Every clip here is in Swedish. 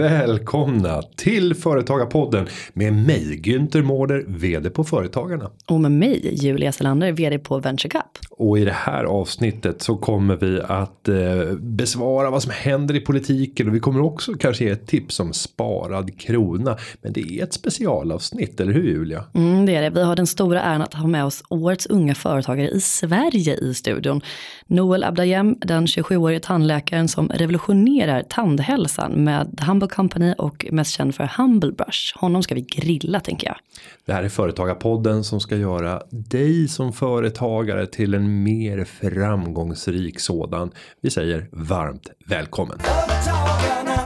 välkomna till Företagarpodden med mig Günther Mårder, vd på Företagarna. Och med mig Julia Selander, vd på Venture Cup. Och i det här avsnittet så kommer vi att eh, besvara vad som händer i politiken och vi kommer också kanske ge ett tips om sparad krona. Men det är ett specialavsnitt, eller hur Julia? Mm, det är det. Vi har den stora äran att ha med oss årets unga företagare i Sverige i studion. Noel Abdayem, den 27-årige tandläkaren som revolutionerar tandhälsan med Humble Company och mest känd för Humble Brush. Honom ska vi grilla tänker jag. Det här är Företagarpodden som ska göra dig som företagare till en mer framgångsrik sådan. Vi säger varmt välkommen.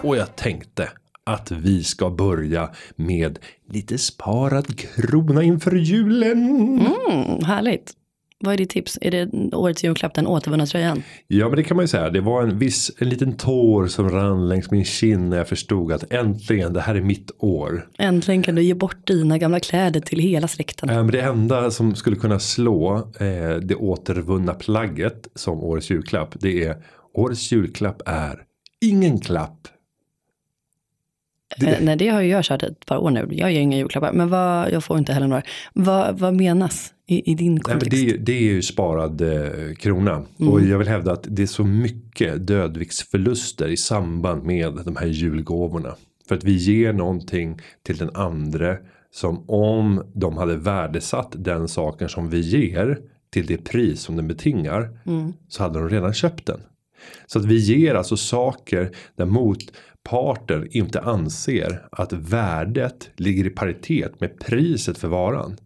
Och jag tänkte att vi ska börja med lite sparad krona inför julen. Mm, härligt. Vad är ditt tips? Är det årets julklapp, den återvunna tröjan? Ja, men det kan man ju säga. Det var en viss, en liten tår som rann längs min kind när jag förstod att äntligen, det här är mitt år. Äntligen kan du ge bort dina gamla kläder till hela släkten. Äh, men det enda som skulle kunna slå eh, det återvunna plagget som årets julklapp, det är årets julklapp är ingen klapp. Det... Eh, nej, det har ju jag kört ett par år nu. Jag ger inga julklappar, men vad, jag får inte heller några. Vad, vad menas i, i din kontext? Nej, det, det, är ju sparad eh, krona. Mm. Och jag vill hävda att det är så mycket dödviktsförluster i samband med de här julgåvorna. För att vi ger någonting till den andra som om de hade värdesatt den saken som vi ger till det pris som den betingar. Mm. Så hade de redan köpt den. Så att vi ger alltså saker där motparten inte anser att värdet ligger i paritet med priset för varan.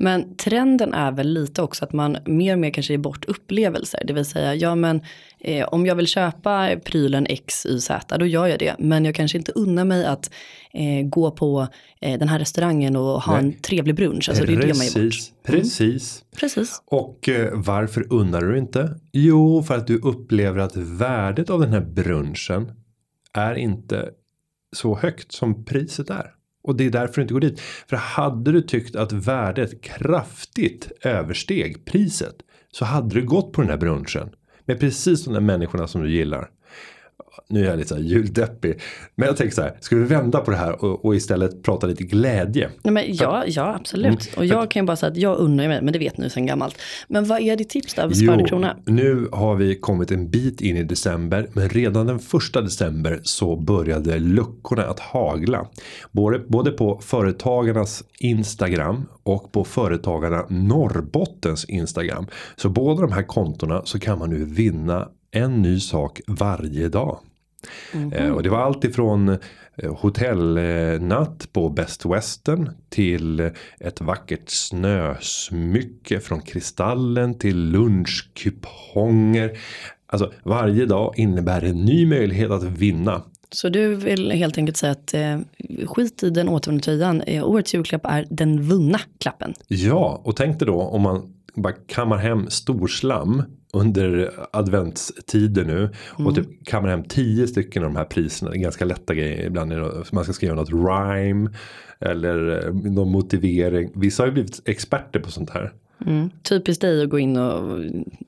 Men trenden är väl lite också att man mer och mer kanske ger bort upplevelser. Det vill säga, ja men eh, om jag vill köpa prylen X, Y, Z, då gör jag det. Men jag kanske inte unnar mig att eh, gå på eh, den här restaurangen och ha Nej. en trevlig brunch. Alltså, precis, det är det man ger bort. Mm. Precis. Precis. Och eh, varför unnar du inte? Jo, för att du upplever att värdet av den här brunchen är inte så högt som priset är. Och det är därför du inte går dit. För hade du tyckt att värdet kraftigt översteg priset. Så hade du gått på den här brunchen. Med precis de där människorna som du gillar nu är jag lite så här juldeppig. Men jag tänker så här, ska vi vända på det här och, och istället prata lite glädje? Nej, men ja, ja absolut. Mm. Och jag kan ju bara säga att jag unnar mig, men det vet ni sedan gammalt. Men vad är ditt tips då, sparade krona? Nu har vi kommit en bit in i december, men redan den första december så började luckorna att hagla. Både, både på företagarnas Instagram och på företagarna Norrbottens Instagram. Så båda de här kontona så kan man nu vinna en ny sak varje dag. Mm -hmm. och det var allt ifrån eh, hotellnatt på Best Western till ett vackert snösmycke från Kristallen till lunchkuponger. Alltså varje dag innebär en ny möjlighet att vinna. Så du vill helt enkelt säga att eh, skit i den återvunna tröjan. Eh, årets julklapp är den vunna klappen. Ja, och tänk dig då om man bara kammar hem storslam under adventstider nu. Mm. Och typ kammar hem tio stycken av de här priserna. Ganska lätta grejer. Ibland är det, man ska skriva något rhyme. Eller eh, någon motivering. Vissa har ju blivit experter på sånt här. Mm. Typiskt dig att gå in och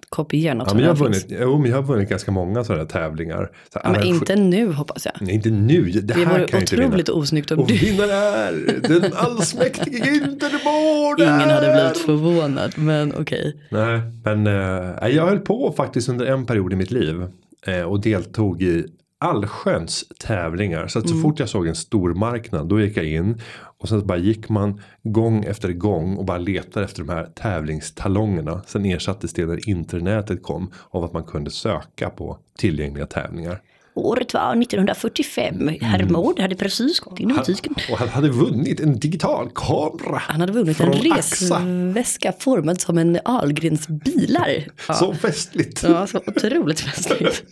kopiera något. Ja, men jag, har vunnit, jo, men jag har vunnit ganska många sådana tävlingar. Så ja, men inte nu hoppas jag. Nej, inte nu. Det, det här vore kan otroligt osnyggt om och du... Och vinnaren är den allsmäktige Mårder. Ingen hade blivit förvånad, men okej. Okay. Nej, men äh, jag höll på faktiskt under en period i mitt liv. Äh, och deltog i allsköns tävlingar. Så att så mm. fort jag såg en stor marknad då gick jag in. Och sen så bara gick man gång efter gång och bara letade efter de här tävlingstalongerna. Sen ersattes det när internetet kom av att man kunde söka på tillgängliga tävlingar. Året var 1945. Herr Mård hade precis gått in i butiken. Och han hade vunnit en digital kamera. Han hade vunnit en resväska formad som en Ahlgrens bilar. Ja. Så festligt. Ja, så otroligt festligt.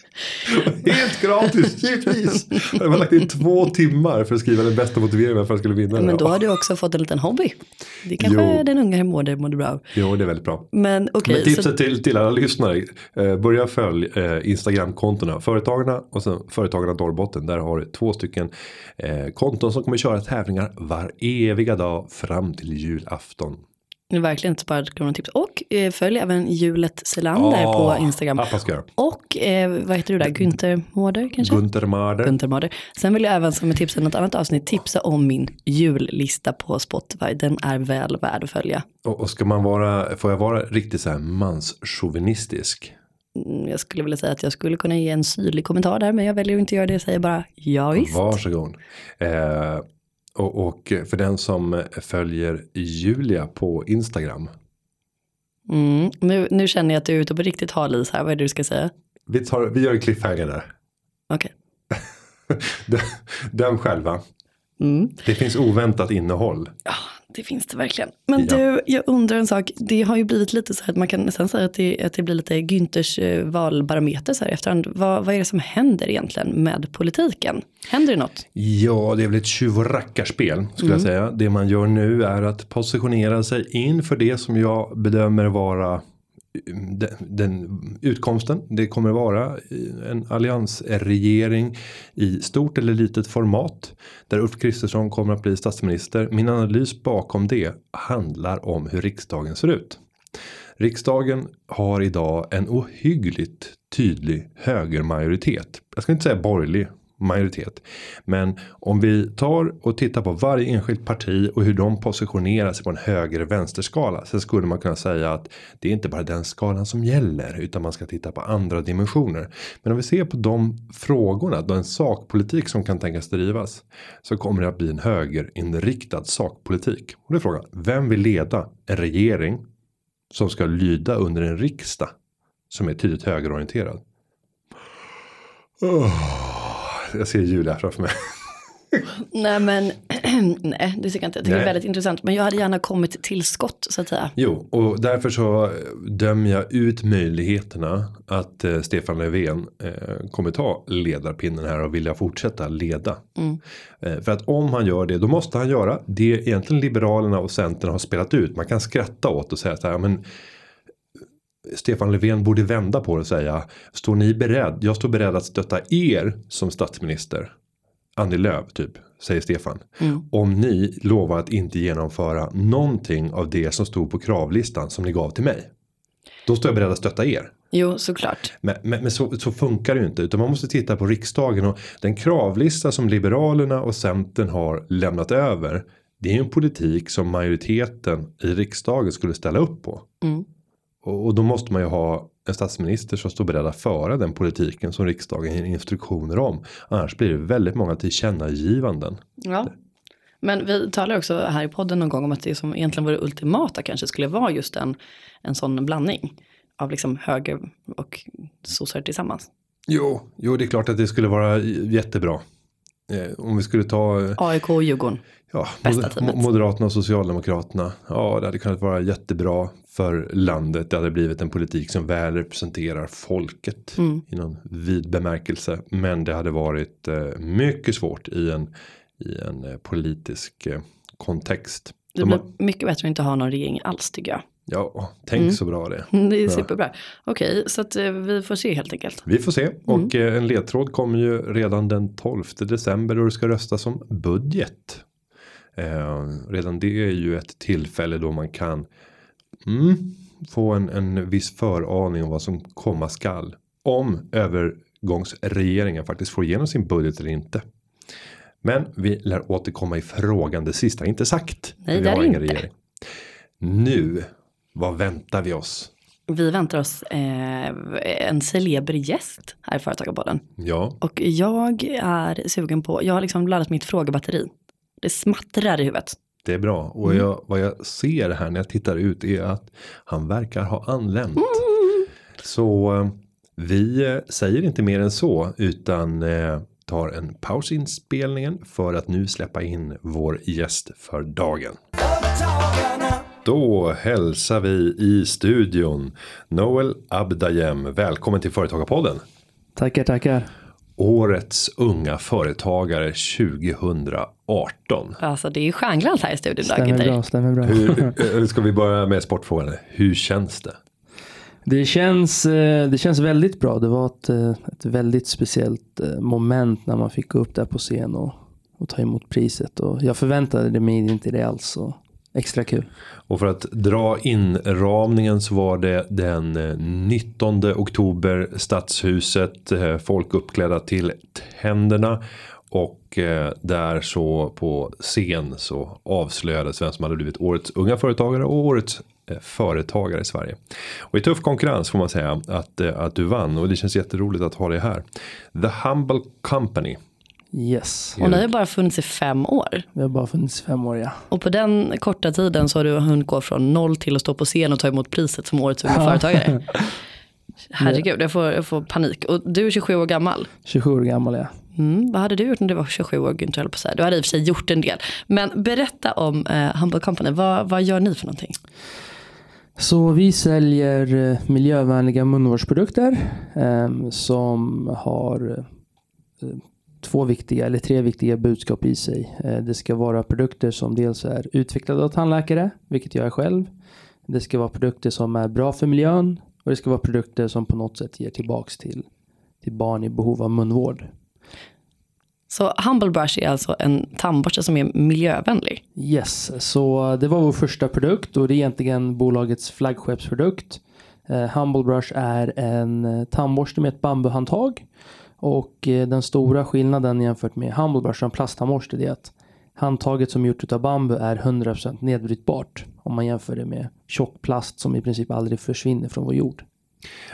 Helt gratis, givetvis. Jag har lagt in två timmar för att skriva den bästa motiveringen varför jag skulle vinna. Men då har du också fått en liten hobby. Det kanske jo. den unga herr mådde, mådde bra av. Jo, det är väldigt bra. Men, okay, Men tipset så... till, till alla lyssnare. Eh, börja följa eh, Instagram-kontona. Företagarna och sen Företagarna Norrbotten. Där har du två stycken eh, konton som kommer köra tävlingar var eviga dag fram till julafton. Verkligen inte sparat kronor tips. Och eh, följ även Julet Selander Ah, på Instagram. Och eh, vad heter du där? Günther Mårder kanske? Gunther Marder. Günther Mårder. Sen vill jag även som ett tips i något annat avsnitt tipsa om min jullista på Spotify. Den är väl värd att följa. Och, och ska man vara, får jag vara riktigt så här manschauvinistisk? Mm, Jag skulle vilja säga att jag skulle kunna ge en syrlig kommentar där, men jag väljer att inte göra det. Jag säger bara ja visst. Varsågod. Eh, och, och för den som följer Julia på Instagram. Mm. Nu, nu känner jag att du är ute på riktigt hal is här. Vad är det du ska säga? Vi, tar, vi gör en cliffhanger där. Okej. Döm själva. Mm. Det finns oväntat innehåll. Ja, det finns det verkligen. Men Ja. du, jag undrar en sak. Det har ju blivit lite så här att man kan nästan säga att det, att det blir lite Günthers eh, valbarometer så här efterhand. Vad, vad är det som händer egentligen med politiken? Händer det något? Ja, det är väl ett tjuv och rackarspel skulle jag säga. Det man gör nu är att positionera sig inför det som jag bedömer vara mm, den, den utkomsten. Det kommer vara en alliansregering i stort eller litet format. Där Ulf Kristersson kommer att bli statsminister. Min analys bakom det handlar om hur riksdagen ser ut. Riksdagen har idag en ohyggligt tydlig högermajoritet. Jag ska inte säga borgerlig majoritet. Men om vi tar och tittar på varje enskilt parti och hur de positionerar sig på en höger vänsterskala. Så skulle man kunna säga att det är inte bara den skalan som gäller. Utan man ska titta på andra dimensioner. Men om vi ser på de frågorna. Då en sakpolitik som kan tänkas drivas. Så kommer det att bli en högerinriktad sakpolitik. Och då är frågan. Vem vill leda en regering som ska lyda under en riksdag som är tydligt högerorienterad. Oh jag ser Julia framför mig. Nej men, nej det tycker jag inte. Jag tycker det är väldigt intressant. Men jag hade gärna kommit till skott så att säga. Jo, och därför så dömer jag ut möjligheterna att eh, Stefan Löfven eh, kommer ta ledarpinnen här och vilja fortsätta leda. Eh, för att om han gör det, då måste han göra det egentligen Liberalerna och Centern har spelat ut. Man kan skratta åt och säga så här, men Stefan Löfven borde vända på det och säga Står ni beredd? Jag står beredd att stötta er som statsminister. Annie Lööf typ, säger Stefan. Om ni lovar att inte genomföra någonting av det som stod på kravlistan som ni gav till mig. Då står jag beredd att stötta er. Jo, såklart. Men, men, men så, så funkar det ju inte. Utan man måste titta på riksdagen. Och den kravlista som Liberalerna och Centern har lämnat över. Det är ju en politik som majoriteten i riksdagen skulle ställa upp på. Och, och då måste man ju ha en statsminister som står beredd att föra den politiken som riksdagen ger instruktioner om. Annars blir det väldigt många tillkännagivanden. Ja. Men vi talar också här i podden någon gång om att det som egentligen vore ultimata kanske skulle vara just en, en sån blandning av liksom höger och sossar tillsammans. Jo, jo, det är klart att det skulle vara jättebra. Eh, om vi skulle ta eh, AIK och Djurgården. Ja, Mod-. Moderaterna och Socialdemokraterna. Ja, det hade kunnat vara jättebra för landet. Det hade blivit en politik som väl representerar folket Mm. i någon vid bemärkelse. Men det hade varit eh, mycket svårt i en, i en politisk kontext. Det De blir mycket bättre att inte ha någon regering alls tycker jag. Ja, tänk Mm. så bra det. Det är superbra. Okej, så att eh, vi får se helt enkelt. Vi får se. Och eh, en ledtråd kommer ju redan den 12 december och det ska röstas om budget. Eh, redan det är ju ett tillfälle då man kan mm, få en, en viss föraning om vad som komma skall. Om övergångsregeringen faktiskt får igenom sin budget eller inte. Men vi lär återkomma i frågan. Det sista är inte sagt. Nej, Vi det är har det ingen inte. regering. Nu, vad väntar vi oss? Vi väntar oss eh, en celeber gäst här i Företagarpodden. Ja, Och jag är sugen på, jag har liksom laddat mitt frågebatteri. Det smattrar i huvudet. Det är bra. Och jag, vad jag ser här när jag tittar ut är att han verkar ha anlänt. Så eh, vi eh, säger inte mer än så utan eh, tar en paus i inspelningen för att nu släppa in vår gäst för dagen. Då hälsar vi i studion Noel Abdayem. Välkommen till Företagarpodden. Tackar, tackar. Årets unga företagare 2018. Alltså det är ju stjärnglans här i studion. Stämmer bra, stämmer bra. Hur, eh, ska vi börja med sportfrågan? Hur känns det? Det känns, eh, det känns väldigt bra. Det var ett, eh, ett väldigt speciellt eh, moment när man fick gå upp där på scen och, och ta emot priset. Och jag förväntade mig inte det alls. Och extra kul. Och för att dra inramningen så var det den eh, 19 oktober Stadshuset. Eh, folk uppklädda till tänderna. Och eh, där så på scen så avslöjades vem som hade blivit årets unga företagare och årets företagare i Sverige. Och i tuff konkurrens får man säga att, att du vann och det känns jätteroligt att ha dig här. The Humble Company Yes. Och ni har bara funnits i fem år. Vi har bara funnits i fem år ja. Och på den korta tiden så har du hunnit gå från noll till att stå på scen och ta emot priset som årets unga företagare. Herregud, jag får, jag får panik. Och du är 27 år gammal. 27 år gammal ja. Mm, vad hade du gjort när du var 27 år? Inte på så Du hade i och för sig gjort en del. Men berätta om eh, Humble Company. Vad, vad gör ni för någonting? Så vi säljer eh, miljövänliga munvårdsprodukter eh, som har eh, två viktiga eller tre viktiga budskap i sig. Eh, det ska vara produkter som dels är utvecklade av tandläkare, vilket jag är själv. Det ska vara produkter som är bra för miljön och det ska vara produkter som på något sätt ger tillbaks till, till barn i behov av munvård. Så Humble Brush är alltså en tandborste som är miljövänlig? Yes, så det var vår första produkt och det är egentligen bolagets flaggskeppsprodukt. Uh, Humble Brush är en tandborste med ett bambuhandtag och eh, den stora skillnaden jämfört med Humblebrush som plasttandborste är att handtaget som är gjort av bambu är 100% nedbrytbart om man jämför det med tjock plast som i princip aldrig försvinner från vår jord.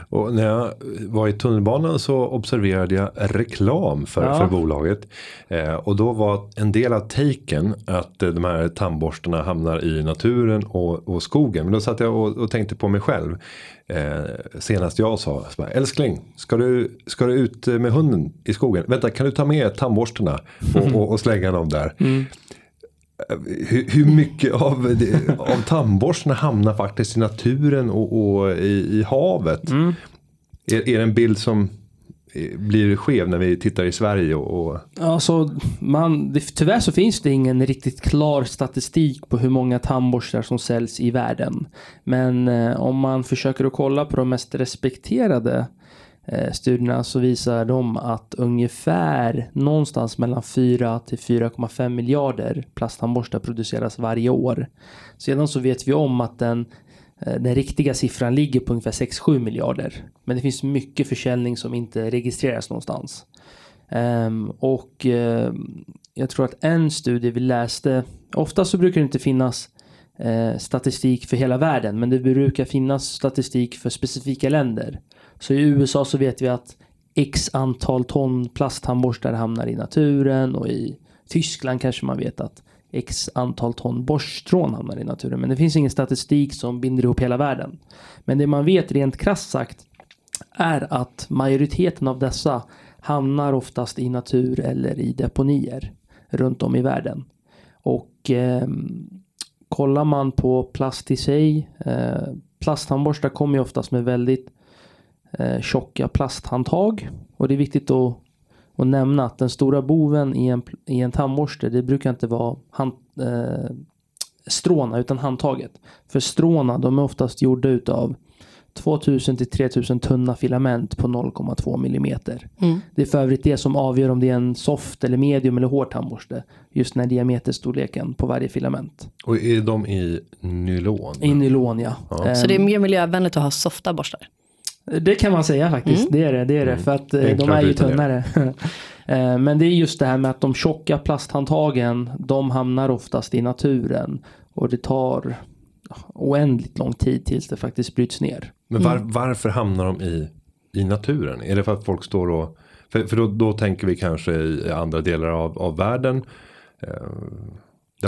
Och när jag var i tunnelbanan så observerade jag reklam för, ja. för bolaget. Eh, och då var en del av taken att eh, de här tandborstarna hamnar i naturen och, och skogen. Men då satt jag och, och tänkte på mig själv. Eh, senast jag sa, bara, älskling, ska du, ska du ut med hunden i skogen? Vänta, kan du ta med tandborstarna och, och, och slänga dem där? Mm. Hur, hur, mycket av, av tandborstarna hamnar faktiskt i naturen och, och i, i, havet? Mm. Är, är det en bild som blir skev när vi tittar i Sverige? Och, och... Alltså, man, det, tyvärr så finns det ingen riktigt klar statistik på hur många tandborstar som säljs i världen. Men eh, om man försöker att kolla på de mest respekterade Eh, studierna så visar de att ungefär någonstans mellan 4 till 4,5 miljarder plasttandborstar produceras varje år. Sedan så vet vi om att den eh, den riktiga siffran ligger på ungefär 6-7 miljarder. Men det finns mycket försäljning som inte registreras någonstans. Um, och uh, jag tror att en studie vi läste, ofta så brukar det inte finnas uh, statistik för hela världen, men det brukar finnas statistik för specifika länder. Så i USA så vet vi att x antal ton plasttandborstar hamnar i naturen och i Tyskland kanske man vet att x antal ton borststrån hamnar i naturen. Men det finns ingen statistik som binder ihop hela världen. Men det man vet rent krasst sagt är att majoriteten av dessa hamnar oftast i natur eller i deponier runt om i världen. Och eh, kollar man på plast i sig, eh, plasttandborstar kommer ju oftast med väldigt eh, tjocka plasthandtag och det är viktigt att och nämna att den stora boven i en, i en tandborste det brukar inte vara hand, eh, stråna utan handtaget. För stråna de är oftast gjorda utav 2000 till 3000 tunna filament på 0,2 millimeter. Mm. Det är för övrigt det som avgör om det är en soft eller medium eller hård tandborste. Just när diameterstorleken på varje filament. Och är de i nylon? I nylon ja. ja. Så det är mer miljövänligt att ha softa borstar? Det kan man säga faktiskt. Mm. Det är det. det, är det. Mm. För att det de är ju tunnare. Eh, men det är just det här med att de tjocka plasthandtagen de hamnar oftast i naturen. Och det tar oändligt lång tid tills det faktiskt bryts ner. Men var, mm. varför hamnar de i, i naturen? Är det för att folk står och för, för då, då tänker vi kanske i andra delar av, av världen. Eh,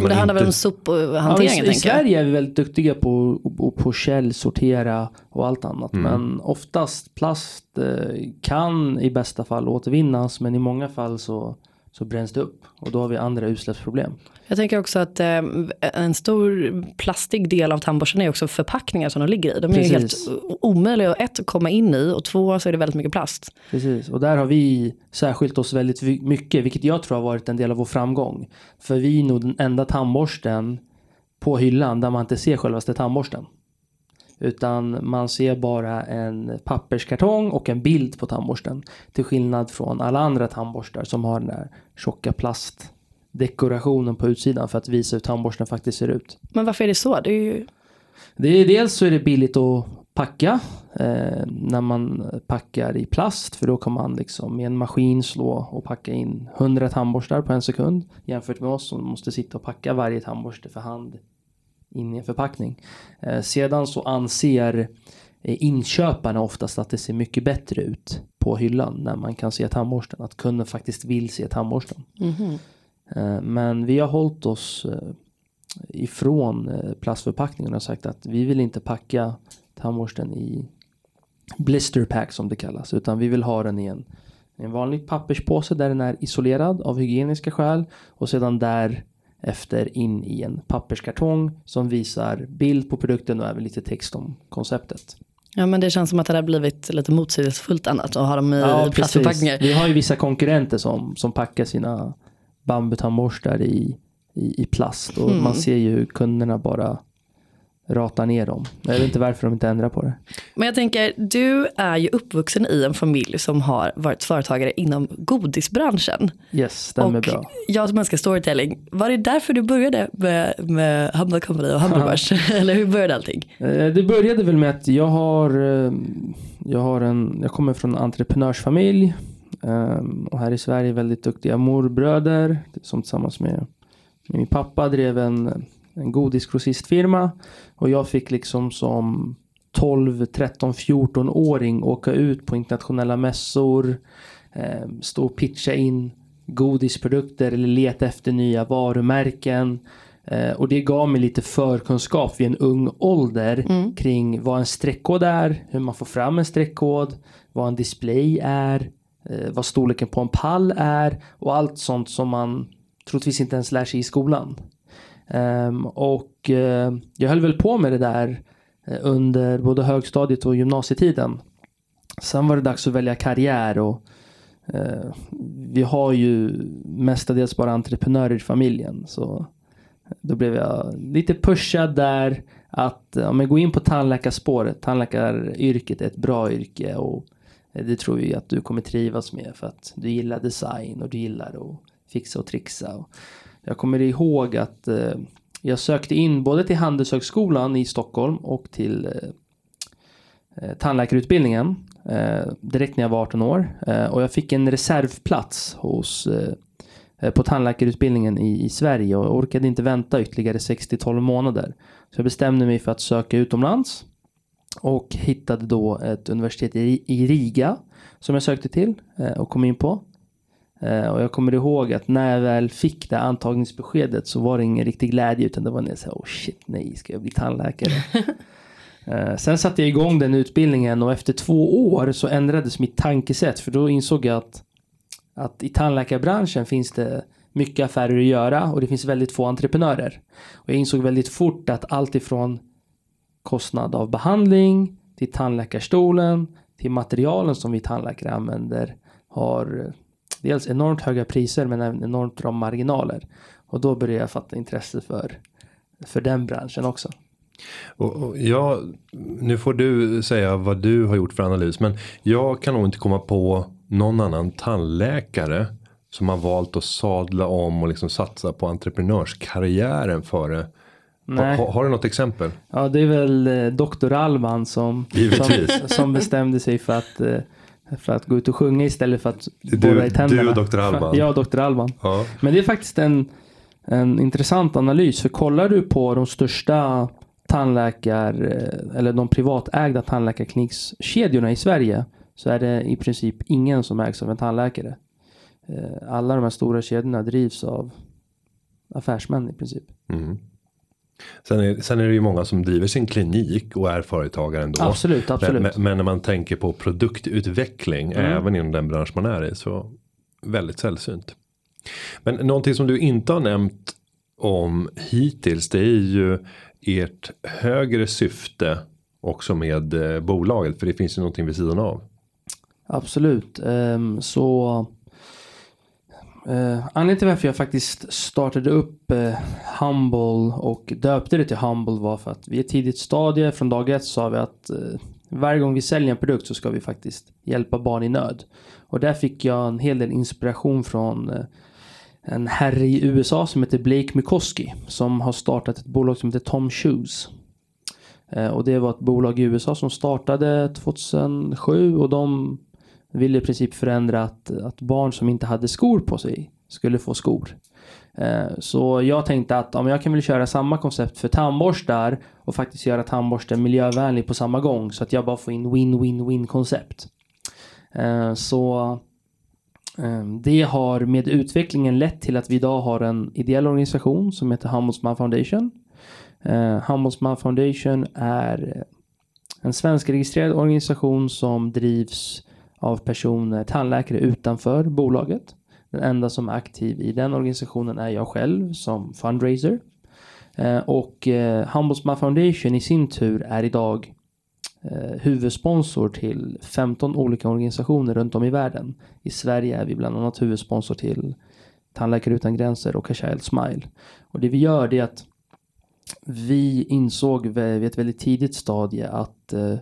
det handlar väl om sophanteringen? Ja, I, i Sverige är vi väldigt duktiga på, på, på källsortera och allt annat. Mm. Men oftast plast eh, kan i bästa fall återvinnas men i många fall så så bränns det upp och då har vi andra utsläppsproblem. Jag tänker också att eh, en stor plastig del av tandborsten är också förpackningar som de ligger i. De Precis. är helt omöjliga att ett, komma in i och två så är det väldigt mycket plast. Precis och där har vi särskilt oss väldigt mycket vilket jag tror har varit en del av vår framgång. För vi är nog den enda tandborsten på hyllan där man inte ser självaste tandborsten. Utan man ser bara en papperskartong och en bild på tandborsten. Till skillnad från alla andra tandborstar som har den där tjocka plast dekorationen på utsidan för att visa hur tandborsten faktiskt ser ut. Men varför är det så? Det är ju... Det är, dels så är det billigt att packa eh, när man packar i plast för då kan man liksom med en maskin slå och packa in 100 tandborstar på en sekund jämfört med oss som måste sitta och packa varje tandborste för hand in i en förpackning. Eh, sedan så anser eh, inköparna oftast att det ser mycket bättre ut på hyllan när man kan se tandborsten. Att kunden faktiskt vill se tandborsten. Eh, Men vi har hållit oss ifrån plastförpackningen och sagt att vi vill inte packa tandborsten i blister pack som det kallas. Utan vi vill ha den i en, en vanlig papperspåse där den är isolerad av hygieniska skäl. Och sedan därefter in i en papperskartong som visar bild på produkten och även lite text om konceptet. Ja men det känns som att det har blivit lite motsägelsefullt annat att ha dem i plastförpackningar. Vi har ju vissa konkurrenter som, som packar sina bambutandborstar i, i, i plast. Och Mm. man ser ju hur kunderna bara ratar ner dem. Jag vet inte varför de inte ändrar på det. Men jag tänker, du är ju uppvuxen i en familj som har varit företagare inom godisbranschen. Yes, stämmer och bra. jag som älskar storytelling, var det därför du började med, med Humble Company och Humble Börs? Eller hur började allting? Eh, Det började väl med att jag har, eh, jag har en, jag kommer från en entreprenörsfamilj. eh, Och här i Sverige väldigt duktiga morbröder som tillsammans med, med min pappa drev en, en godisgrossistfirma. Och jag fick liksom som 12, 13, 14-åring åka ut på internationella mässor. eh, Stå och pitcha in godisprodukter eller leta efter nya varumärken. Eh, och det gav mig lite förkunskap vid en ung ålder kring vad en streckkod är, hur man får fram en streckkod, vad en display är, eh, vad storleken på en pall är och allt sånt som man troligtvis inte ens lär sig i skolan. Um, och uh, jag höll väl på med det där eh, under både högstadiet och gymnasietiden. Sen var det dags att välja karriär och uh, vi har ju mestadels bara entreprenörer i familjen. Så då blev jag lite pushad där att ja, men gå in på tandläkarspåret. Tandläkaryrket är ett bra yrke och det tror vi att du kommer trivas med för att du gillar design och du gillar att fixa och trixa. Och jag kommer ihåg att eh, jag sökte in både till Handelshögskolan i Stockholm och till eh, eh tandläkarutbildningen eh, direkt när jag var 18 år. Eh, och jag fick en reservplats hos eh, eh, på tandläkarutbildningen i, i Sverige och jag orkade inte vänta ytterligare 6-12 månader. Så jag bestämde mig för att söka utomlands och hittade då ett universitet i, i Riga som jag sökte till eh, och kom in på. Eh, och jag kommer ihåg att när jag väl fick det antagningsbeskedet så var det ingen riktig glädje utan det var en så här, oh shit nej, ska jag bli tandläkare? Eh, sen satte jag igång den utbildningen och efter två år så ändrades mitt tankesätt för då insåg jag att, att i tandläkarbranschen finns det mycket affärer att göra och det finns väldigt få entreprenörer. Och jag insåg väldigt fort att allt ifrån kostnad av behandling till tandläkarstolen till materialen som vi tandläkare använder har dels enormt höga priser men även enormt bra marginaler. Och då började jag fatta intresse för, för den branschen också. Och, och jag, nu får du säga vad du har gjort för analys. Men jag kan nog inte komma på någon annan tandläkare. Som har valt att sadla om och liksom satsa på entreprenörskarriären före. Nej. ha, har du något exempel? Ja, det är väl eh, Dr. Alban som, som, som bestämde sig för att, eh, för att gå ut och sjunga istället för att Du- borra i tänderna. du och Dr. Alban. Ja, Dr. Alban. Ja. Men det är faktiskt en, en intressant analys. För kollar du på de största tandläkar eh, eller de privatägda tandläkarklinikskedjorna i Sverige så är det i princip ingen som ägs av en tandläkare. Eh, Alla de här stora kedjorna drivs av affärsmän i princip. Mm. Sen, är, sen är det ju många som driver sin klinik och är företagare ändå. Absolut, absolut. Men, men, när man tänker på produktutveckling Mm. även inom den bransch man är i så väldigt sällsynt. Men någonting som du inte har nämnt om hittills det är ju ert högre syfte också med eh, bolaget för det finns ju någonting vid sidan av. Absolut. Ehm, så eh, anledningen till varför jag faktiskt startade upp eh, Humble och döpte det till Humble var för att vid ett tidigt stadie från dag ett sa vi att eh, varje gång vi säljer en produkt så ska vi faktiskt hjälpa barn i nöd. Och där fick jag en hel del inspiration från eh, en herre i USA som heter Blake Mikoski som har startat ett bolag som heter Tom Shoes. Eh, och det var ett bolag i USA som startade 2007 och de ville i princip förändra att, att barn som inte hade skor på sig skulle få skor. Eh, så jag tänkte att om jag kan väl köra samma koncept för tandborstar och faktiskt göra tandborsten miljövänlig på samma gång så att jag bara får in win-win-win koncept. Eh, så eh, det har med utvecklingen lett till att vi idag har en ideell organisation som heter Hammondsman Foundation Hammondsman Foundation är en svenskregistrerad organisation som drivs av personer, eh, tandläkare utanför bolaget. Den enda som är aktiv i den organisationen är jag själv som fundraiser. Eh, och eh, Foundation i sin tur är idag eh, huvudsponsor till 15 olika organisationer runt om i världen. I Sverige är vi bland annat huvudsponsor till Tandläkare utan gränser och A Child Smile. Och det vi gör det är att vi insåg vid ett väldigt tidigt stadie att eh,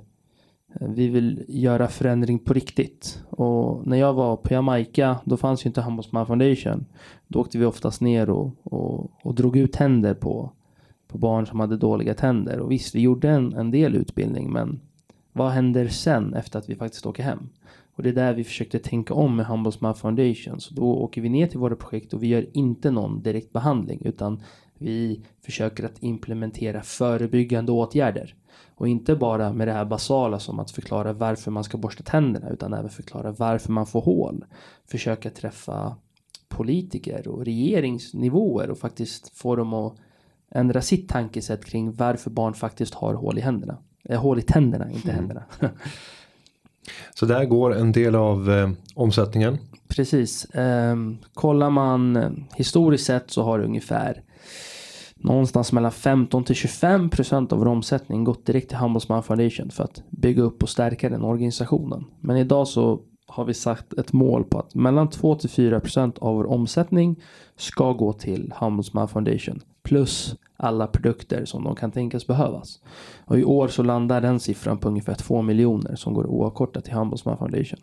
vi vill göra förändring på riktigt. Och när jag var på Jamaica, då fanns ju inte Handbollsman Foundation. Då åkte vi oftast ner och, och, och, drog ut tänder på, på barn som hade dåliga tänder. Och visst, vi gjorde en, en del utbildning, men vad händer sen efter att vi faktiskt åker hem? Och det är där vi försökte tänka om med Handbollsman Foundation. Så då åker vi ner till våra projekt och vi gör inte någon direkt behandling, utan vi försöker att implementera förebyggande åtgärder. Och inte bara med det här basala som att förklara varför man ska borsta tänderna utan även förklara varför man får hål. Försöka träffa politiker och regeringsnivåer och faktiskt få dem att ändra sitt tankesätt kring varför barn faktiskt har hål i händerna. Eh, hål i tänderna, inte mm. händerna. Så där går en del av eh, omsättningen. Precis. Eh, kollar man eh, historiskt sett så har ungefär någonstans mellan 15 till 25 procent av vår omsättning gått direkt till Handbollsman Foundation för att bygga upp och stärka den organisationen. Men idag så har vi sagt ett mål på att mellan 2 till 4 procent av vår omsättning ska gå till Handbollsman Foundation plus alla produkter som de kan tänkas behövas. Och i år så landar den siffran på ungefär 2 miljoner som går oavkortat till Handbollsman Foundation.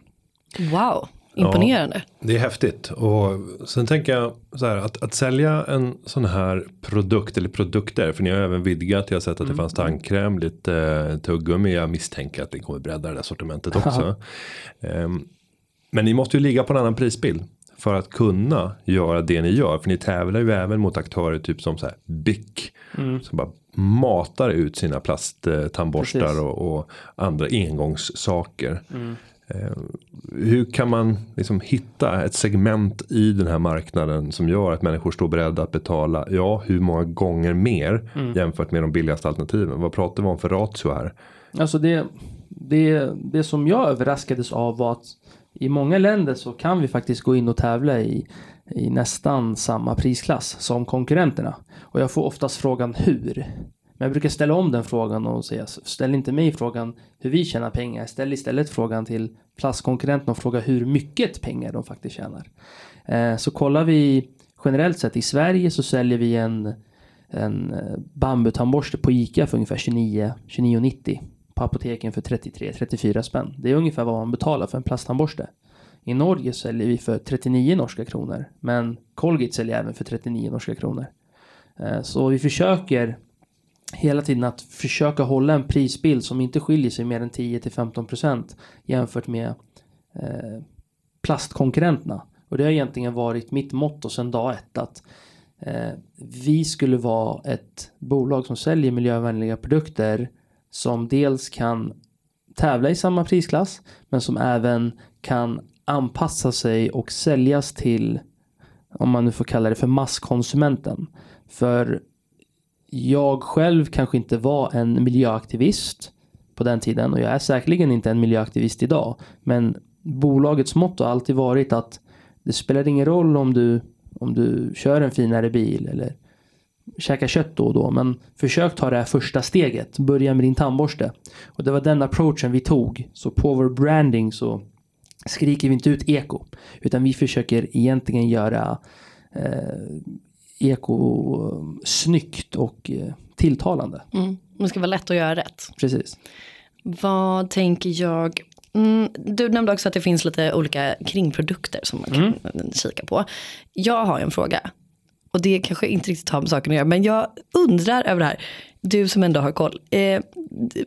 Wow, Imponerande. Ja, det är häftigt. Och sen tänker jag så här att, att sälja en sån här produkt eller produkter. För ni har även vidgat. Jag har sett att mm. det fanns tandkräm, lite eh, tuggummi. Jag misstänker att ni kommer bredda det där sortimentet också. um, men ni måste ju ligga på en annan prisbild. För att kunna göra det ni gör. För ni tävlar ju även mot aktörer typ som så här Bic. Mm. Som bara matar ut sina plasttandborstar och, och, andra engångssaker. Mm. Eh, hur kan man liksom hitta ett segment i den här marknaden som gör att människor står beredda att betala ja hur många gånger mer mm. jämfört med de billigaste alternativen. Vad pratar vi om för ratio här? Alltså det, det, det som jag överraskades av var att i många länder så kan vi faktiskt gå in och tävla i, i nästan samma prisklass som konkurrenterna. Och jag får oftast frågan hur. Men jag brukar ställa om den frågan och säga ställ inte mig frågan hur vi tjänar pengar. Ställ istället frågan till plastkonkurrenterna och fråga hur mycket pengar de faktiskt tjänar. Eh, så kollar vi generellt sett i Sverige så säljer vi en, en eh, bambutandborste på ICA för ungefär 29 29,90. På apoteken för 33-34 spänn. Det är ungefär vad man betalar för en plasttandborste. I Norge säljer vi för 39 norska kronor. Men Colgate säljer även för 39 norska kronor. Eh, så vi försöker hela tiden att försöka hålla en prisbild som inte skiljer sig mer än 10 till 15 procent jämfört med eh, plastkonkurrenterna. Och det har egentligen varit mitt motto sedan dag ett att eh, vi skulle vara ett bolag som säljer miljövänliga produkter som dels kan tävla i samma prisklass men som även kan anpassa sig och säljas till om man nu får kalla det för masskonsumenten. För jag själv kanske inte var en miljöaktivist på den tiden och jag är säkerligen inte en miljöaktivist idag. Men bolagets motto har alltid varit att det spelar ingen roll om du, om du kör en finare bil eller käkar kött då och då. Men försök ta det här första steget. Börja med din tandborste. Och det var den approachen vi tog. Så på vår branding så skriker vi inte ut eko. Utan vi försöker egentligen göra eh, eko snyggt och eh, tilltalande. Mm. Det ska vara lätt att göra rätt. Precis. Vad tänker jag Mm, du nämnde också att det finns lite olika kringprodukter som man kan Mm. kika på. Jag har en fråga. Och det kanske inte riktigt har med saken att göra. Men jag undrar över det här. Du som ändå har koll. Eh,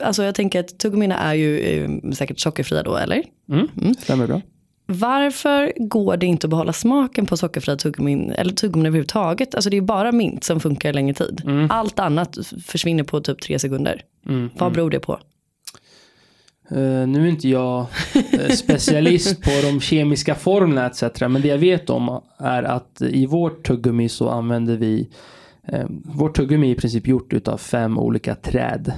alltså jag tänker att tuggummina är ju eh, säkert sockerfria då, eller? Mm. Stämmer bra. Varför går det inte att behålla smaken på sockerfria tuggummin, eller tuggummin överhuvudtaget? Alltså det är bara mint som funkar längre tid. Allt annat försvinner på typ tre sekunder. Mm. Vad beror det på? Eh, nu är inte jag eh, specialist på de kemiska formlerna etc. Men det jag vet om är att i vårt tuggummi så använder vi eh, Vårt tuggummi är i princip gjort utav fem olika träd.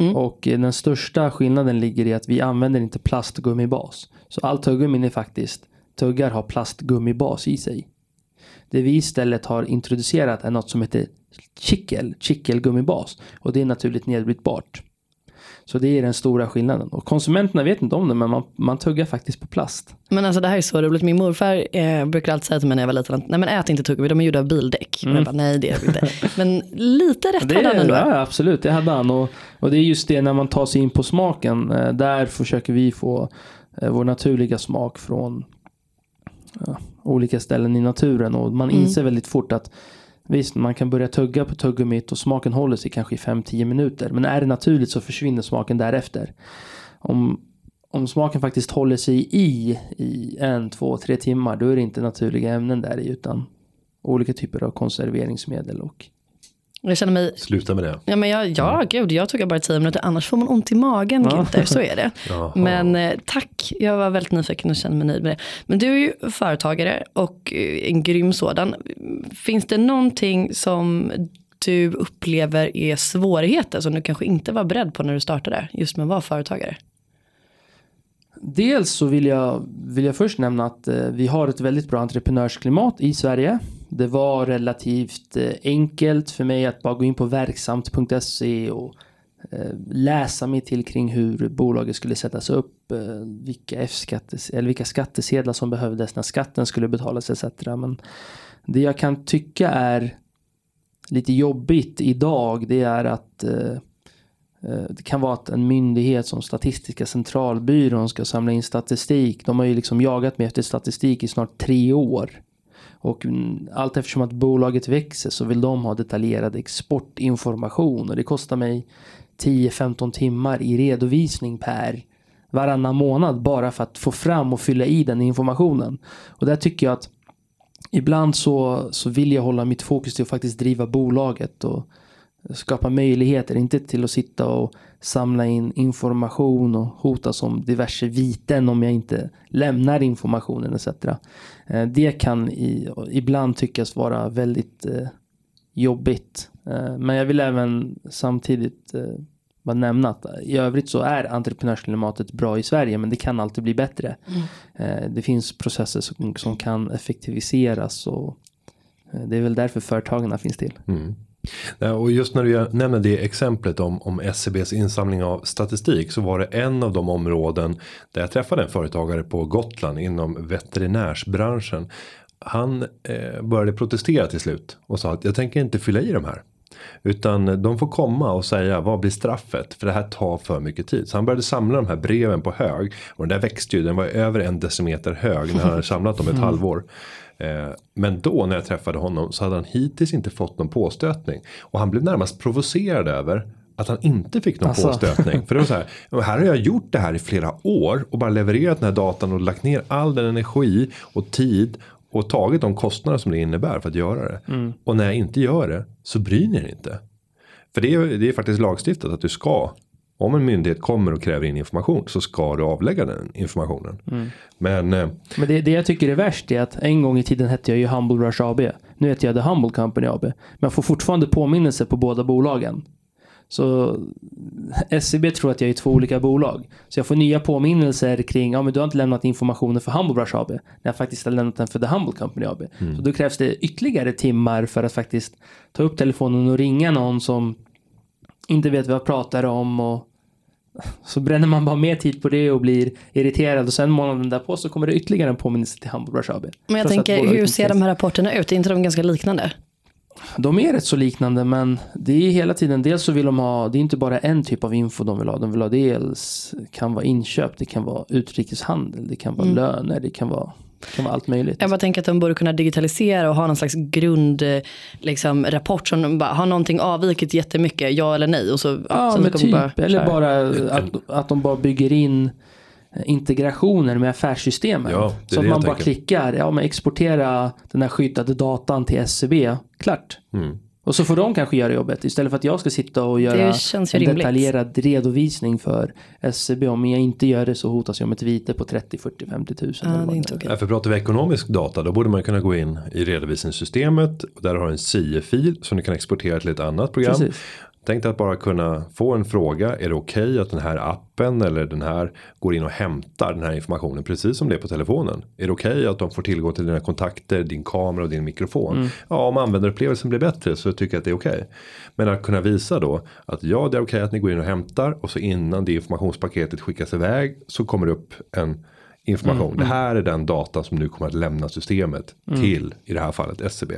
Mm. Och eh, den största skillnaden ligger i att vi använder inte plastgummibas. Så all tuggummin är faktiskt Tuggar har plastgummibas i sig. Det vi istället har introducerat är något som heter chickel, chickelgummibas. Och det är naturligt nedbrytbart. Så det är den stora skillnaden. Och konsumenterna vet inte om det men man, man tuggar faktiskt på plast. Men alltså det här är så roligt. Min morfar eh, brukar alltid säga till mig när jag var liten att nej men ät inte tuggummi, de är gjorda av bildäck. Och jag bara, nej det är de inte. Men lite rätt Det hade han ändå. ja, absolut, det hade han. Och, och det är just det när man tar sig in på smaken. Eh, där försöker vi få vår naturliga smak från ja, olika ställen i naturen. Och man Mm. inser väldigt fort att visst, man kan börja tugga på tuggummit och smaken håller sig kanske i 5-10 minuter. Men är det naturligt så försvinner smaken därefter. Om, om smaken faktiskt håller sig i i en, två, tre timmar då är det inte naturliga ämnen där i utan olika typer av konserveringsmedel och Jag känner mig, Sluta med det. ja men jag, ja gud jag tuggar bara 10 minuter annars får man ont i magen Ja. Günther, så är det. Jaha. Men eh, tack, jag var väldigt nyfiken och känner mig nöjd med det. Men du är ju företagare och eh, en grym sådan. Finns det någonting som du upplever är svårigheter som du kanske inte var beredd på när du startade just med att vara företagare? Dels så vill jag, vill jag först nämna att eh, vi har ett väldigt bra entreprenörsklimat i Sverige. Det var relativt eh, enkelt för mig att bara gå in på verksamt.se och eh, läsa mig till kring hur bolaget skulle sättas upp, eh, vilka, F-skattes, eller vilka skattesedlar som behövdes när skatten skulle betalas etc. Men det jag kan tycka är lite jobbigt idag det är att Det kan vara att en myndighet som Statistiska centralbyrån ska samla in statistik. De har ju liksom jagat mig efter statistik i snart tre år. Och mm, allt eftersom att bolaget växer så vill de ha detaljerad exportinformation. Och det kostar mig 10-15 timmar i redovisning per varannan månad bara för att få fram och fylla i den informationen. Och där tycker jag att ibland så, så vill jag hålla mitt fokus till att faktiskt driva bolaget och skapa möjligheter, inte till att sitta och samla in information och hotas om diverse viten om jag inte lämnar informationen etc. Eh, Det kan i, ibland tyckas vara väldigt eh, jobbigt. Eh, Men jag vill även samtidigt eh, bara nämna att i övrigt så är entreprenörsklimatet bra i Sverige men det kan alltid bli bättre. Eh, Det finns processer som, som kan effektiviseras och eh, det är väl därför företagarna finns till. Mm. Ja, Och just när du nämner det exemplet om, om SCBs insamling av statistik så var det en av de områden där jag träffade en företagare på Gotland inom veterinärsbranschen. Han eh, började protestera till slut och sa att jag tänker inte fylla i de här. Utan de får komma och säga vad blir straffet för det här tar för mycket tid. Så han började samla de här breven på hög. Och den där växte ju, den var över en decimeter hög när han hade samlat dem ett halvår. Eh, Men då när jag träffade honom så hade han hittills inte fått någon påstötning. Och han blev närmast provocerad över att han inte fick någon Alltså. påstötning. För det var så här, "Ja, här har jag gjort det här i flera år och bara levererat den här datan och lagt ner all den energi och tid och tagit de kostnader som det innebär för att göra det. Och när jag inte gör det så bryr ni er inte. För det är, det är faktiskt lagstiftat att du ska. Om en myndighet kommer och kräver in information så ska du avlägga den informationen. Men eh, Men det, det jag tycker är värst är att en gång i tiden hette jag ju Humble Rush AB. Nu heter jag The Humble Company AB. Men jag får fortfarande påminnelse på båda bolagen. Så SCB tror att jag är två olika bolag. Så jag får nya påminnelser kring, ja men du har inte lämnat informationen för Humble Brush AB. När jag faktiskt har lämnat den för The Humble Company AB. Så då krävs det ytterligare timmar för att faktiskt ta upp telefonen och ringa någon som inte vet vad jag pratar om och så bränner man bara mer tid på det och blir irriterad och sen månaden därpå så kommer det ytterligare en påminnelse till Humble Brush AB. Men jag tänker, hur ser de här rapporterna ut? Är inte de ganska liknande? De är rätt så liknande men det är hela tiden, dels så vill de ha, det är inte bara en typ av info de vill ha. De vill ha dels, kan vara inköp, det kan vara utrikeshandel, det kan vara Mm. löner, det kan vara, det kan vara allt möjligt. Jag bara tänker att de borde kunna digitalisera och ha någon slags grund, eh, liksom, rapport som de bara, har någonting avvikit jättemycket, ja eller nej? Och så, Ja, men typ. eller köra. bara att, att de bara bygger in eh, integrationer med affärssystemen. Ja, så det att man bara tänker. klickar, ja men exportera den här skyddade datan till SCB, klart. Mm. Och så får de kanske göra jobbet istället för att jag ska sitta och göra en rimligt. detaljerad redovisning för SCB. Om jag inte gör det så hotas jag med ett vite på 30, 40, 50 tusen. Ja, eller det vad är inte. Ja, för pratar vi ekonomisk data då borde man kunna gå in i redovisningssystemet. Och där har du en CIE-fil som du kan exportera till ett annat program. Precis. Tänk dig att bara kunna få en fråga. Är det okej att den här appen eller den här går in och hämtar den här informationen precis som det är på telefonen? Är det okej att de får tillgång till dina kontakter, din kamera och din mikrofon? Ja, om användarupplevelsen blir bättre så tycker jag att det är okej. Men att kunna visa då att ja, det är okej att ni går in och hämtar och så innan det informationspaketet skickas iväg så kommer det upp en information. Det här är den data som nu kommer att lämna systemet till i det här fallet SCB.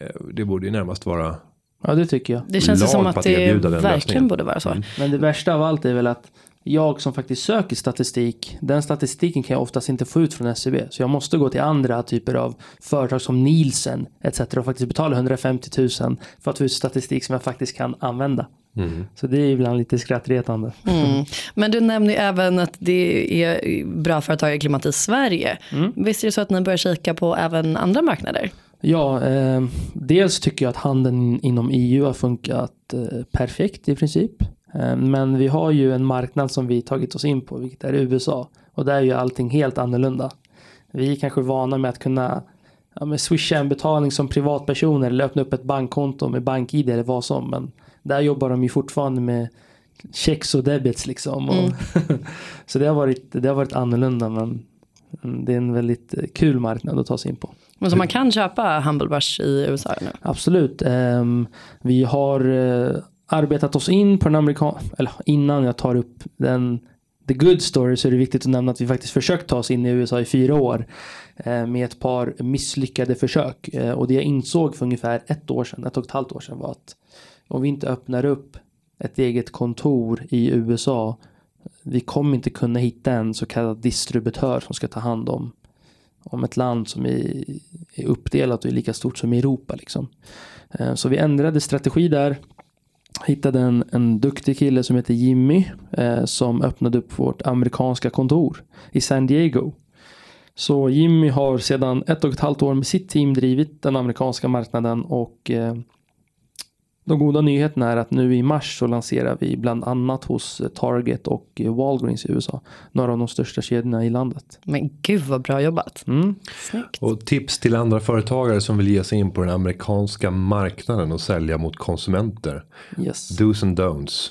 Eh, Det borde ju närmast vara Ja, det tycker jag. Det känns lag som att att det verkligen lösningen. borde vara så. Men det värsta av allt är väl att jag som faktiskt söker statistik, den statistiken kan jag oftast inte få ut från SCB. Så jag måste gå till andra typer av företag som Nielsen etc. och faktiskt betala 150 000 för att få ut statistik som jag faktiskt kan använda. Så det är ibland lite skrattretande. Mm. Men du nämnde ju även att det är bra företagarklimat i Sverige. Mm. Visst är det så att ni börjar kika på även andra marknader? Ja, eh, dels tycker jag att handeln inom EU har funkat eh, perfekt i princip. Eh, men vi har ju en marknad som vi tagit oss in på, vilket är USA. Och där är ju allting helt annorlunda. Vi är kanske vana med att kunna ja, men swisha en betalning som privatpersoner eller öppna upp ett bankkonto med bank-id eller vad som. Men där jobbar de ju fortfarande med checks och debits liksom. Och så det har, varit, det har varit annorlunda men mm, det är en väldigt eh, kul marknad att ta sig in på. Men så man kan köpa Humble Bars i USA nu? Absolut. Um, vi har uh, arbetat oss in på den amerikan... Eller innan jag tar upp den the good story så är det viktigt att nämna att vi faktiskt försökt ta oss in i USA i fyra år. eh, med ett par misslyckade försök. Eh, och det jag insåg för ungefär ett år sedan, ett och ett halvt år sedan var att om vi inte öppnar upp ett eget kontor i USA vi kommer inte kunna hitta en så kallad distributör som ska ta hand om om ett land som är, är uppdelat och är lika stort som Europa. Liksom. Eh, så vi ändrade strategi där. Hittade en, en duktig kille som heter Jimmy eh, som öppnade upp vårt amerikanska kontor i San Diego. Så Jimmy har sedan ett och ett halvt år med sitt team drivit den amerikanska marknaden och eh, de goda nyheterna är att nu i mars så lanserar vi bland annat hos Target och Walgreens i USA. Några av de största kedjorna i landet. Men gud vad bra jobbat. Mm. Snyggt. Och tips till andra företagare som vill ge sig in på den amerikanska marknaden och sälja mot konsumenter. Yes. Do's and don'ts.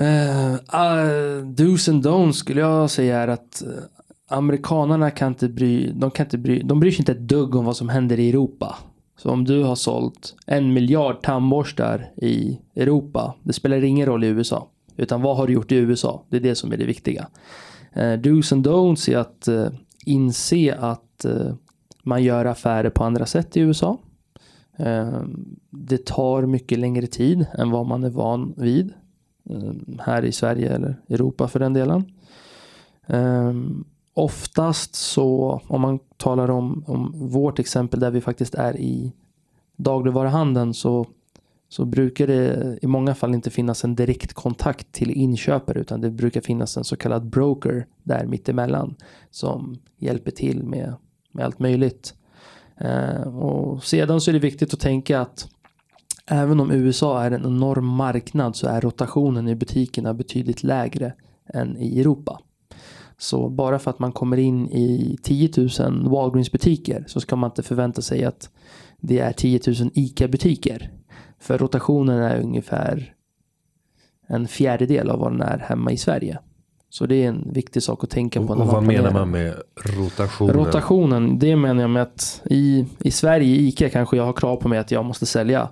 Uh, uh, do's and don'ts skulle jag säga är att amerikanerna kan inte bry, de kan inte bry, de bryr sig inte ett dugg om vad som händer i Europa. Så om du har sålt en miljard tandborstar i Europa, det spelar ingen roll i USA. Utan vad har du gjort i USA? Det är det som är det viktiga. Eh, do's and don'ts är att eh, inse att eh, man gör affärer på andra sätt i USA. Eh, det tar mycket längre tid än vad man är van vid eh, här i Sverige eller Europa för den delen. Um, oftast så, om man talar om, om vårt exempel där vi faktiskt är i dagligvaruhandeln så, så brukar det i många fall inte finnas en direkt kontakt till inköpare utan det brukar finnas en så kallad broker där mittemellan som hjälper till med, med allt möjligt. Eh, och sedan så är det viktigt att tänka att Även om USA är en enorm marknad så är rotationen i butikerna betydligt lägre än i Europa. Så bara för att man kommer in i 10 000 Walgreens butiker så ska man inte förvänta sig att det är 10 000 ICA butiker. För rotationen är ungefär en fjärdedel av vad den är hemma i Sverige. Så det är en viktig sak att tänka på. Och, när och vad menar planerar. man med rotationen? Rotationen, det menar jag med att i, i Sverige, i ICA kanske jag har krav på mig att jag måste sälja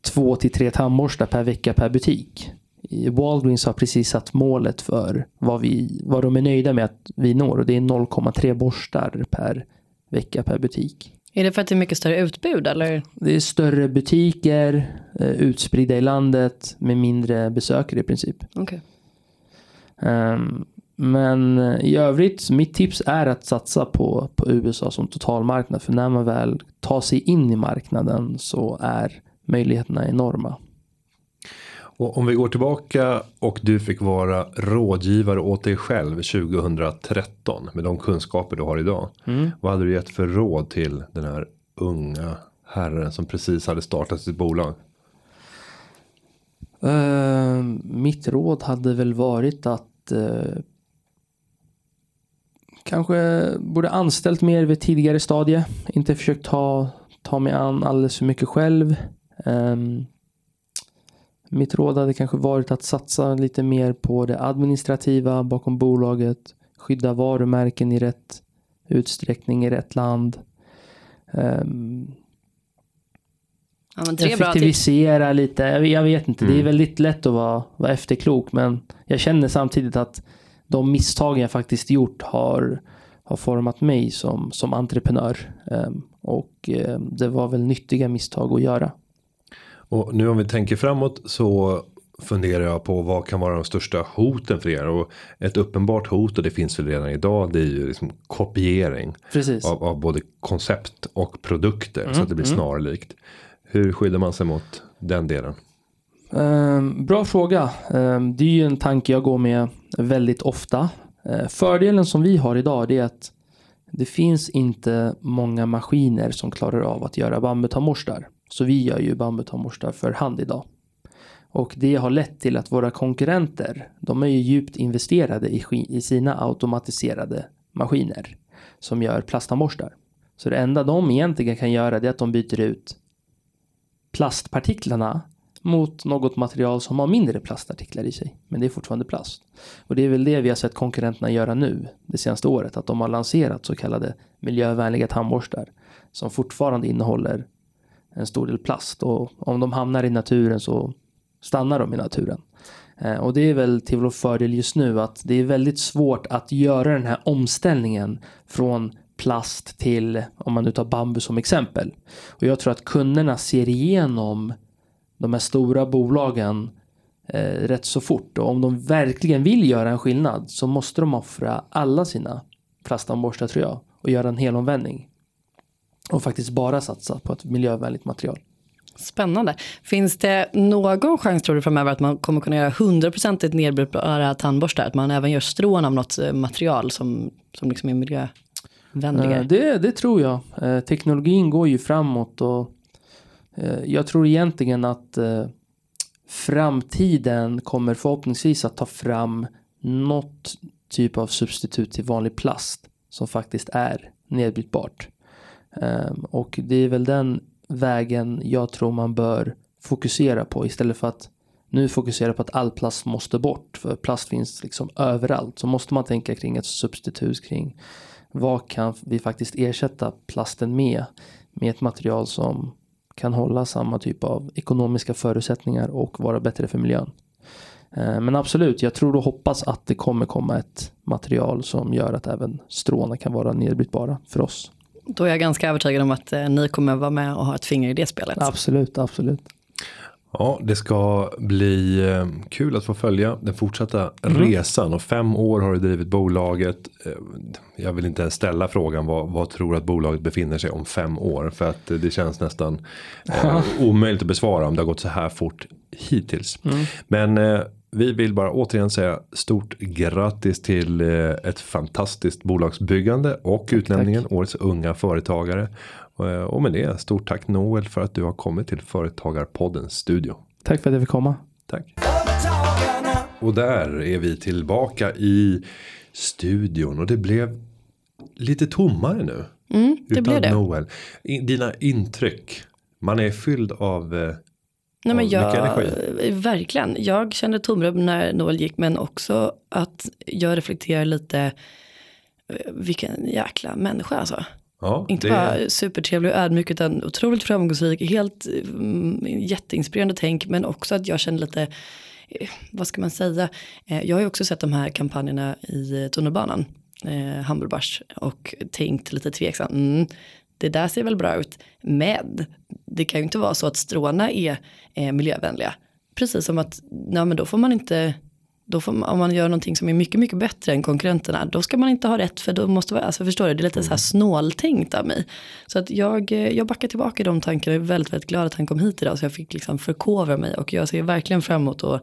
två till tre tandborstar per vecka per butik. Walgreens har precis satt målet för vad, vi, vad de är nöjda med att vi når och det är 0,3 borstar per vecka per butik. Är det för att det är mycket större utbud eller? Det är större butiker, eh, utspridda i landet med mindre besökare i princip. Okay. Um, men i övrigt, mitt tips är att satsa på, på USA som totalmarknad. För när man väl tar sig in i marknaden så är möjligheterna enorma. Och om vi går tillbaka och du fick vara rådgivare åt dig själv 2013 med de kunskaper du har idag. Mm. Vad hade du gett för råd till den här unga herren som precis hade startat sitt bolag? Uh, mitt råd hade väl varit att uh, kanske borde anställt mer vid tidigare stadie. Inte försökt ta, ta mig an alldeles för mycket själv. Um, mitt råd hade kanske varit att satsa lite mer på det administrativa bakom bolaget. Skydda varumärken i rätt utsträckning i rätt land. Um, ja, effektivisera lite. Jag, jag, vet inte, mm. det är mm. väldigt lätt att vara, vara efterklok. Men jag känner samtidigt att de misstagen jag faktiskt gjort har, har format mig som, som entreprenör. Um, och um, det var väl nyttiga misstag att göra. Och nu om vi tänker framåt så funderar jag på vad kan vara de största hoten för er. Och ett uppenbart hot och det finns väl redan idag. Det är ju liksom kopiering. Av, av både koncept och produkter. Mm, så att det blir mm. snarlikt. Hur skyddar man sig mot den delen? Um, bra fråga. Um, det är ju en tanke jag går med väldigt ofta. Uh, fördelen som vi har idag är att det finns inte många maskiner som klarar av att göra bambutandborstar. Så vi gör ju bambutandborstar för hand idag. Och det har lett till att våra konkurrenter, de är ju djupt investerade i, i sina automatiserade maskiner som gör plasttandborstar. Så det enda de egentligen kan göra är att de byter ut plastpartiklarna mot något material som har mindre plastartiklar i sig. Men det är fortfarande plast. Och det är väl det vi har sett konkurrenterna göra nu det senaste året. Att de har lanserat så kallade miljövänliga tandborstar som fortfarande innehåller en stor del plast och om de hamnar i naturen så stannar de i naturen. Eh, och det är väl till vår fördel just nu att det är väldigt svårt att göra den här omställningen från plast till, om man nu tar bambu som exempel. Och jag tror att kunderna ser igenom de här stora bolagen eh, rätt så fort. Och om de verkligen vill göra en skillnad så måste de offra alla sina plastanborstar tror jag och göra en helomvändning och faktiskt bara satsa på ett miljövänligt material. Spännande. Finns det någon chans tror du framöver att man kommer kunna göra 100% nedbrytbara tandborstar? Att man även gör strån av något eh, material som, som liksom är miljövänligare? Eh, det, det tror jag. Eh, teknologin går ju framåt och jag tror egentligen att framtiden kommer förhoppningsvis att ta fram något typ av substitut till vanlig plast som faktiskt är nedbrytbart. Ehm, och det är väl den vägen jag tror man bör fokusera på istället för att nu fokusera på att all plast måste bort. För plast finns liksom överallt. Så måste man tänka kring ett substitut kring vad kan vi faktiskt ersätta plasten med? Med ett material som kan hålla samma typ av ekonomiska förutsättningar och vara bättre för miljön. Ehm, men absolut, jag tror och hoppas att det kommer komma ett material som gör att även stråna kan vara nedbrytbara för oss. Då är jag ganska övertygad om att eh, ni kommer vara med och ha ett finger i det spelet. Absolut, absolut. Ja, det ska bli eh, kul att få följa den fortsatta mm. resan och fem år har du drivit bolaget. Eh, jag vill inte ens ställa frågan vad, vad tror att bolaget befinner sig om fem år för att det känns nästan eh, omöjligt att besvara om det har gått så här fort hittills. Mm. Men eh, vi vill bara återigen säga stort grattis till eh, ett fantastiskt bolagsbyggande och tack, utnämningen tack. årets unga företagare. Eh, och med det stort tack Noel för att du har kommit till Företagarpoddens studio. Tack för att jag fick komma. Tack. Och där är vi tillbaka i studion och det blev lite tommare nu. Mm, det utan blev det. Noel. Dina intryck. Man är fylld av eh, Nej, men jag, energi. Verkligen. Jag kände tomrum när Noel gick men också att jag reflekterar lite eh, vilken jäkla människa alltså. Ja, Inte det... bara supertrevlig och ödmjuk utan otroligt framgångsrik, helt mm, jätteinspirerande tänk men också att jag känner lite, eh, vad ska man säga, eh, jag har ju också sett de här kampanjerna i tunnelbanan, eh, Hamburgbars och tänkt lite tveksamt, mm, det där ser väl bra ut. Men det kan ju inte vara så att stråna är eh, miljövänliga. Precis som att, ja men då får man inte då får man, om man gör någonting som är mycket, mycket bättre än konkurrenterna, då ska man inte ha rätt för då måste vara, alltså förstår du, det är lite så här snåltänkt av mig. Så att jag, eh, jag backar tillbaka i de tankarna, jag är väldigt, väldigt glad att han kom hit idag så jag fick liksom förkovra mig och jag ser verkligen fram emot att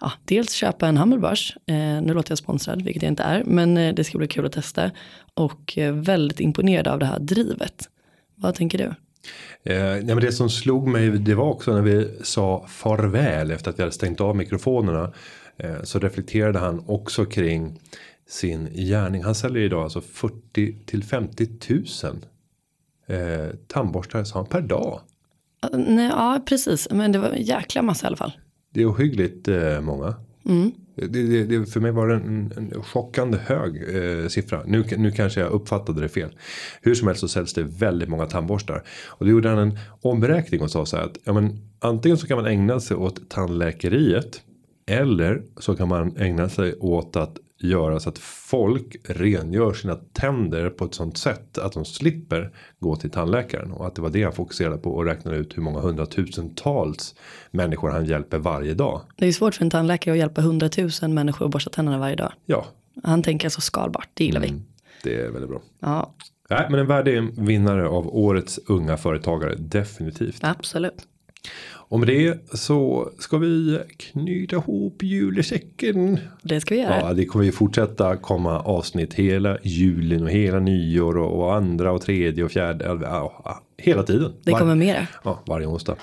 ja, dels köpa en Hummelbars, eh, nu låter jag sponsrad, vilket jag inte är, men eh, det ska bli kul att testa och eh, väldigt imponerad av det här drivet. Vad tänker du? Eh, nej, men det som slog mig det var också när vi sa farväl efter att vi hade stängt av mikrofonerna. Eh, så reflekterade han också kring sin gärning. Han säljer idag alltså 40 till 50 000 eh, tandborstar sa han per dag. Nej, ja, precis. Men det var en jäkla massa i alla fall. Det är ohyggligt eh, många. Mm. Det, det, det, för mig var det en, en chockande hög eh, siffra. Nu, nu kanske jag uppfattade det fel. Hur som helst så säljs det väldigt många tandborstar. Och då gjorde han en omräkning och sa så här att ja, men, antingen så kan man ägna sig åt tandläkeriet. Eller så kan man ägna sig åt att göra så att folk rengör sina tänder på ett sånt sätt att de slipper gå till tandläkaren och att det var det han fokuserade på och räknade ut hur många hundratusentals människor han hjälper varje dag. Det är svårt för en tandläkare att hjälpa hundratusen människor att borsta tänderna varje dag. Ja. Han tänker alltså skalbart, det gillar mm, vi. Det är väldigt bra. Ja. Nej, men en värdig vinnare av årets unga företagare, definitivt. Absolut. Och med det så ska vi knyta ihop julesäcken. Det ska vi göra. Ja, det kommer ju fortsätta komma avsnitt hela julen och hela nyår och, och andra och tredje och fjärde. Ja, hela tiden. Det kommer mera. Ja, varje onsdag.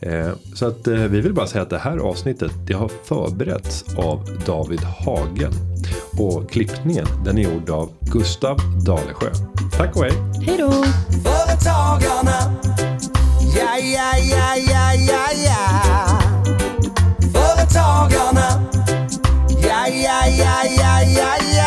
Eh, så att eh, vi vill bara säga att det här avsnittet det har förberetts av David Hagen. Och klippningen den är gjord av Gustav Dalesjö. Tack och hej. Hej då. Företagarna Ja, ja, ja, ja, ja, ja. Företagarna. Ja, ja, ja, ja, ja, ja.